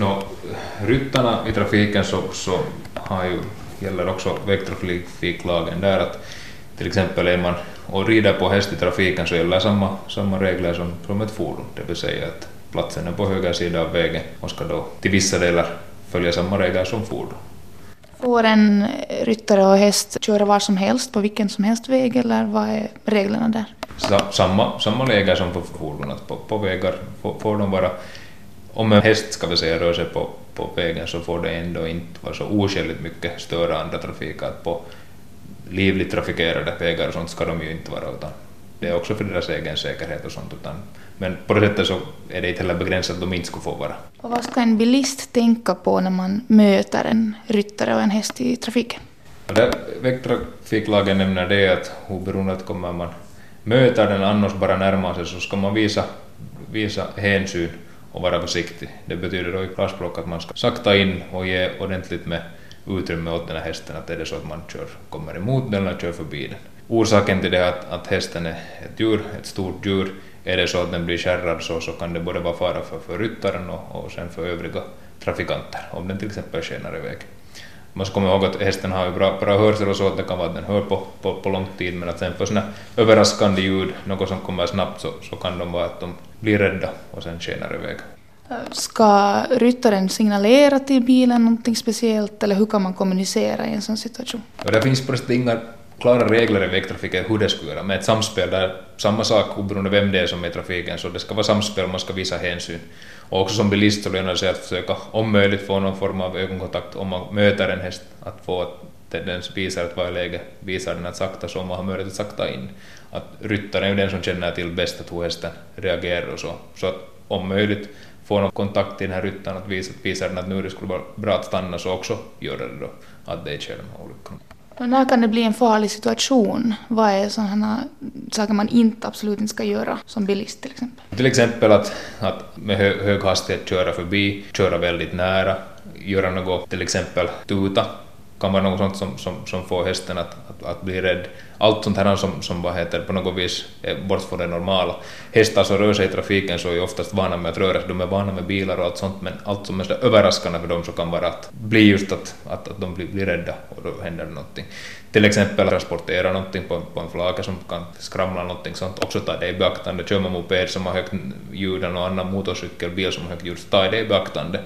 No, ryttarna i trafiken så, så har ju, gäller också vägtrafiklagen där att till exempel är man och rider på häst i trafiken så gäller samma, samma regler som, som ett fordon, det vill säga att platsen är på höger sida av vägen och ska då till vissa delar följa samma regler som fordon. Får en ryttare och häst köra var som helst på vilken som helst väg eller vad är reglerna där? Samma, samma regler som på fordon, att på, på vägar får, får de vara om en häst ska vi säga rör sig på, på vägen så får det ändå inte vara så oskäligt mycket störa andra trafik. Att på livligt trafikerade vägar och sånt ska de ju inte vara utan det är också för deras egen säkerhet och sånt. Utan, men på det sättet så är det inte heller begränsat att de inte skulle få vara. Och vad ska en bilist tänka på när man möter en ryttare och en häst i trafiken? Vägtrafiklagen nämner det att oberoende att kommer man möter den annars bara närmar sig så ska man visa, visa hänsyn och vara försiktig. Det betyder då i klarspråk att man ska sakta in och ge ordentligt med utrymme åt den här hästen, att är det så att man kör, kommer emot den eller kör förbi den. Orsaken till det är att, att hästen är ett djur, ett stort djur. Är det så att den blir kärrad så, så kan det både vara fara för, för ryttaren och, och sen för övriga trafikanter, om den till exempel skenar iväg. Man ska komma ihåg att hästen har ju bra, bra hörsel och så att det kan vara att den hör på, på, på lång tid, men att sen för sådana överraskande ljud, något som kommer snabbt, så, så kan de vara att de blir rädda och sen skenar iväg. Ska ryttaren signalera till bilen någonting speciellt eller hur kan man kommunicera i en sån situation? Ja, det finns först inga klara regler i vägtrafiken hur det skulle göra, med ett samspel där samma sak oberoende vem det är som är i trafiken, så det ska vara samspel och man ska visa hänsyn. Och också som bilist så lönar det sig att försöka om möjligt få någon form av ögonkontakt om man möter en häst, att få att den visar att vad är läget, visar den att sakta så man har möjlighet att sakta in. Att ryttaren är ju den som känner till bäst att hur hästen reagerar och så. Så att om möjligt få någon kontakt till den här ryttaren att visa, visa den att nu det skulle vara bra att stanna så också gör det då att det inte sker de här olyckorna. Och när kan det bli en farlig situation? Vad är sådana saker man inte absolut inte ska göra som bilist till exempel? Till exempel att, att med hö, hög hastighet köra förbi, köra väldigt nära, göra något, till exempel tuta kan vara något sånt som, som, som får hästen att, att, att, bli rädd. Allt sånt här som, som vad heter, på något vis är bort från det normala. Hästar som rör sig i trafiken så är ju oftast vana med att röra sig, de är vana med bilar och allt sånt, men allt som är överraskande för dem så kan vara att bli just att, att, att de blir, blir rädda och då händer det någonting. Till exempel transportera någonting på, på en flake som kan skramla någonting sånt, också ta det i beaktande. Kör man moped som har högt ljud och annan motorcykel, bil som har högt ljud, så ta det i beaktande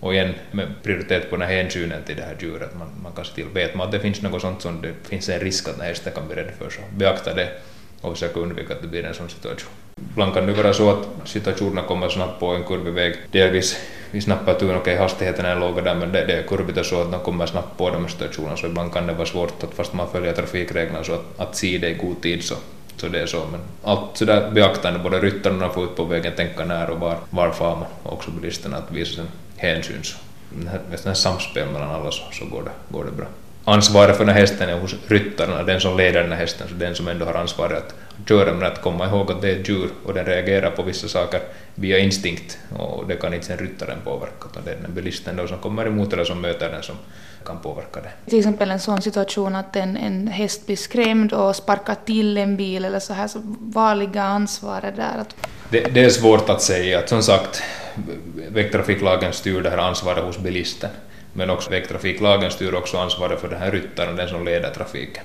och igen med prioritet på den här hänsynen till det här djuret. Man, man kan se till, vet man att det finns något sånt som det finns en risk att hästen kan bli rädd för, så beakta det och försöka undvika att det blir en sån situation. Ibland kan det vara så att situationerna kommer snabbt på en kurvig väg. Delvis vi snappar tur, okej okay, hastigheten är låg där men det, det är kurvigt och så att de kommer snabbt på de här situationerna så ibland kan det vara svårt att fast man följer trafikreglerna så att, att se det i god tid så, så det är så. Men allt sådär beaktande, både ryttarna får ut på vägen, tänka när och var, var far man och också bilisterna att visa sin hänsyn, så nästan samspel mellan alla så, så går, det, går det bra. Ansvaret för den här hästen är hos ryttaren, den som leder den här hästen, så den som ändå har ansvaret att köra, men att komma ihåg att det är ett djur och den reagerar på vissa saker via instinkt och det kan inte sen ryttaren påverka, utan det är den bilisten då som kommer emot eller som möter den som kan påverka det. Till exempel en sån situation att en, en häst blir skrämd och sparkar till en bil eller så här, så vad ligger ansvaret där? Att... Det, det, är svårt att säga. Att som sagt, vägtrafiklagen styr det här ansvaret hos bilisten, men också vägtrafiklagen styr också ansvaret för den här ryttaren, den som leder trafiken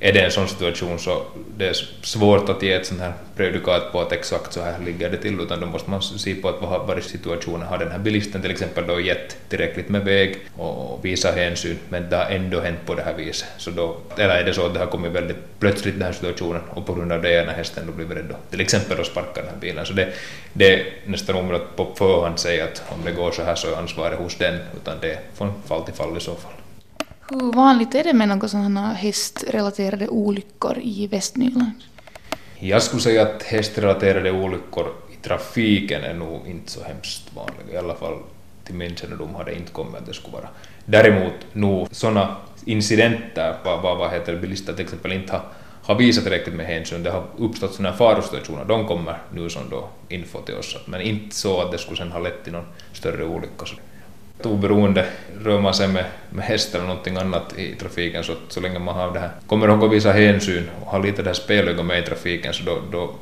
är det en sån situation så det är svårt att ge ett sånt här prejudikat på att exakt så här ligger det till, utan då måste man se på att vad har varit situationen. Har den här bilisten till exempel då gett tillräckligt med väg och visa hänsyn, men det har ändå hänt på det här viset. Så då, eller är det så att det har kommit väldigt plötsligt den här situationen och på grund av det ena hästen då blivit rädd till exempel att sparka den här bilen. Så det, det är nästan omöjligt att på förhand säga att om det går så här så är ansvaret hos den, utan det är från fall till fall i så fall. Hur vanligt är det med några sådana hästrelaterade olyckor i Västnyland? Jag skulle säga att hästrelaterade olyckor i trafiken är nog inte så hemskt vanliga, i alla fall till min kännedom har det inte kommit att det skulle vara. Däremot nog sådana incidenter, vad, vad, vad heter bilister till exempel inte har, har visat tillräckligt med hänsyn, det har uppstått sådana farosituationer, de kommer nu som då info till oss, men inte så att det skulle sen ha lett till någon större olycka oberoende rör man sig med, med häst eller någonting annat i trafiken så, så länge man har det här, kommer ihåg att visa hänsyn och ha lite det här spelögon med i trafiken så då, då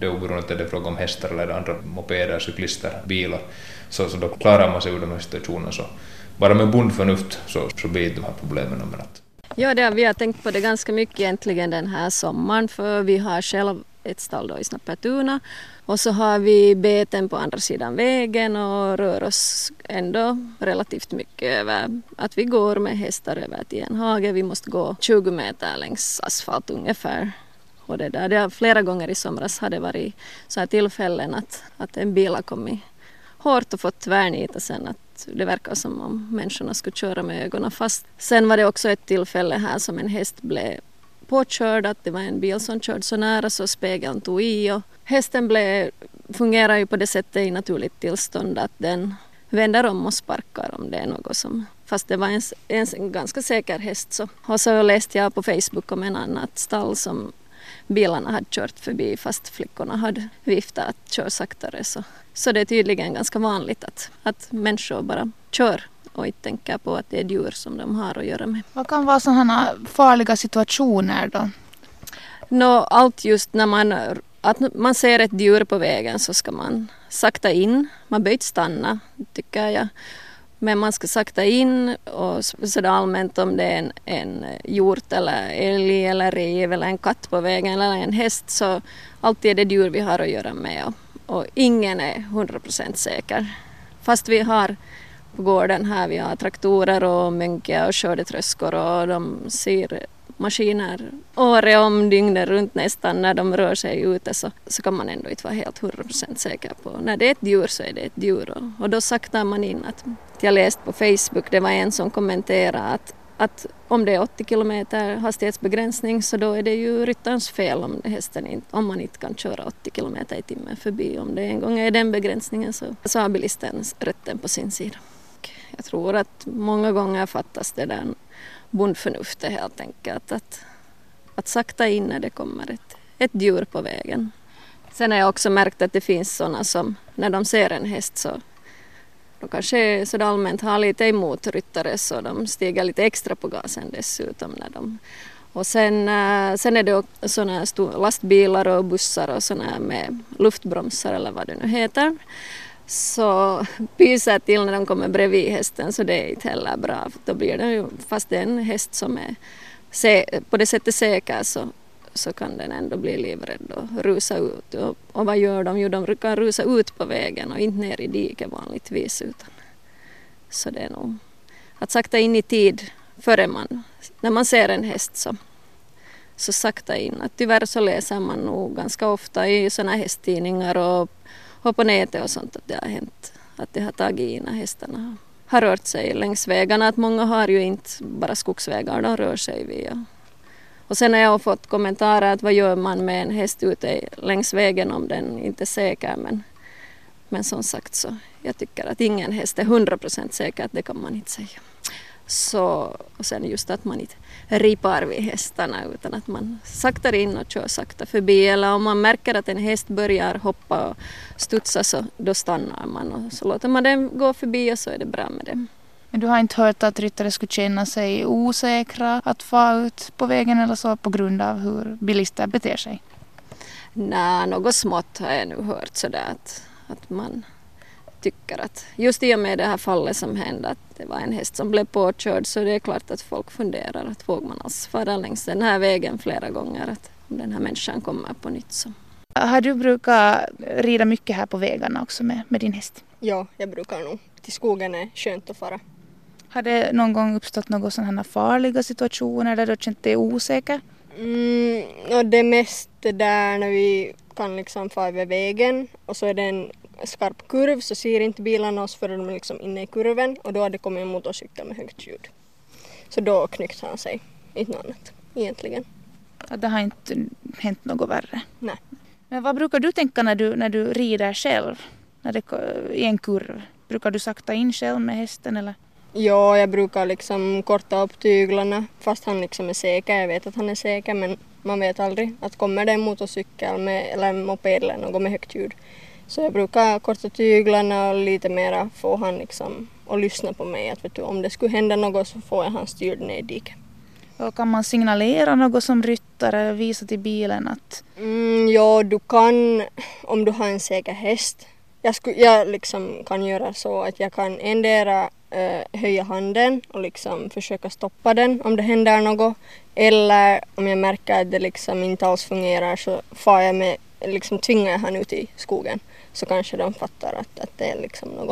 det oberoende om det är fråga om hästar eller andra mopeder, cyklister, bilar, så, så då klarar man sig ur de här situationerna. Så bara med bondförnuft så, så blir de här problemen. nummer ett. Ja, det, vi har tänkt på det ganska mycket egentligen den här sommaren för vi har själv ett stall då i Snappertuna och så har vi beten på andra sidan vägen och rör oss ändå relativt mycket över att vi går med hästar över till en hage. Vi måste gå 20 meter längs asfalt ungefär. Och det där, det har, flera gånger i somras har det varit så här tillfällen att, att en bil har kommit hårt och fått tvärnita sen att det verkar som om människorna skulle köra med ögonen fast. Sen var det också ett tillfälle här som en häst blev påkörd, att det var en bil som körde så nära så spegeln tog i och hästen blev, fungerar ju på det sättet i naturligt tillstånd att den vänder om och sparkar om det är något som fast det var en, en, ganska säker häst så. Och så läste jag på Facebook om en annat stall som bilarna hade kört förbi fast flickorna hade viftat att köra saktare så, så det är tydligen ganska vanligt att, att människor bara kör och inte tänker på att det är djur som de har att göra med. Vad kan vara sådana farliga situationer då? Nå, allt just när man, att man ser ett djur på vägen så ska man sakta in. Man behöver inte stanna, tycker jag. Men man ska sakta in och sådär allmänt om det är en, en hjort eller älg eller rev eller en katt på vägen eller en häst så alltid är det djur vi har att göra med och, och ingen är 100% säker. Fast vi har på gården här. Vi har traktorer och mönkiga och skördetröskor och de ser maskiner året om, dygnet runt nästan när de rör sig ute så, så kan man ändå inte vara helt 100% säker på. När det är ett djur så är det ett djur och, och då saktar man in. Att, jag läste på Facebook, det var en som kommenterade att, att om det är 80 kilometer hastighetsbegränsning så då är det ju ryttarens fel om hästen inte, om man inte kan köra 80 kilometer i timmen förbi. Om det en gång är den begränsningen så, så har bilisten rätten på sin sida. Jag tror att många gånger fattas det där bondförnuftet helt enkelt. Att, att sakta in när det kommer ett, ett djur på vägen. Sen har jag också märkt att det finns sådana som när de ser en häst så de kanske så allmänt har lite emot ryttare så de stiger lite extra på gasen dessutom. När de, och sen, eh, sen är det sådana lastbilar och bussar och sådana med luftbromsar eller vad det nu heter så pyser till när de kommer bredvid hästen så det är inte heller bra. Då blir det ju, fast det är en häst som är på det sättet säker så, så kan den ändå bli livrädd och rusa ut. Och, och vad gör de? Jo, de kan rusa ut på vägen och inte ner i diket vanligtvis. Utan. Så det är nog att sakta in i tid före man, när man ser en häst så, så sakta in. Att tyvärr så läser man nog ganska ofta i sådana hästtidningar och och på nätet och sånt att det har hänt. Att det har tagit in när hästarna har rört sig längs vägarna. Att många har ju inte bara skogsvägar de rör sig via. Och sen har jag fått kommentarer att vad gör man med en häst ute längs vägen om den inte är säker. Men, men som sagt så jag tycker att ingen häst är 100% säker, det kan man inte säga. Så, och sen just att man inte ripar vid hästarna utan att man saktar in och kör sakta förbi. Eller om man märker att en häst börjar hoppa och studsa så då stannar man och så låter man den gå förbi och så är det bra med det. Men du har inte hört att ryttare skulle känna sig osäkra att få ut på vägen eller så på grund av hur bilister beter sig? Nej, något smått har jag nu hört sådär att, att man tycker att just i och med det här fallet som hände att det var en häst som blev påkörd så det är klart att folk funderar att vågar man alls fara längs den här vägen flera gånger att om den här människan kommer på nytt så. Har du brukat rida mycket här på vägarna också med, med din häst? Ja, jag brukar nog. Till skogen är skönt att fara. Har det någon gång uppstått några sådana farliga situationer där du har känt dig osäker? Mm, och det mest där när vi kan liksom fara över vägen och så är det en skarp kurv så ser inte bilarna oss förrän de är liksom inne i kurven och då hade det kommit en motorcykel med högt ljud. Så då knyckte han sig, inte något annat egentligen. Ja, det har inte hänt något värre? Nej. Men vad brukar du tänka när du, när du rider själv när det, i en kurv? Brukar du sakta in själv med hästen eller? Ja, jag brukar liksom korta upp tyglarna fast han liksom är säker. Jag vet att han är säker men man vet aldrig att kommer det en motorcykel med, eller en moped eller något med högt ljud så jag brukar korta tyglarna och lite mera få han liksom att lyssna på mig. Att vet du, om det skulle hända något så får jag han styrd ner i diket. Och kan man signalera något som ryttare, och visa till bilen att... Mm, ja, du kan om du har en säker häst. Jag, sku, jag liksom kan göra så att jag kan endera eh, höja handen och liksom försöka stoppa den om det händer något. Eller om jag märker att det liksom inte alls fungerar så far jag med, liksom tvingar jag honom ut i skogen så kanske de fattar att, att det är liksom något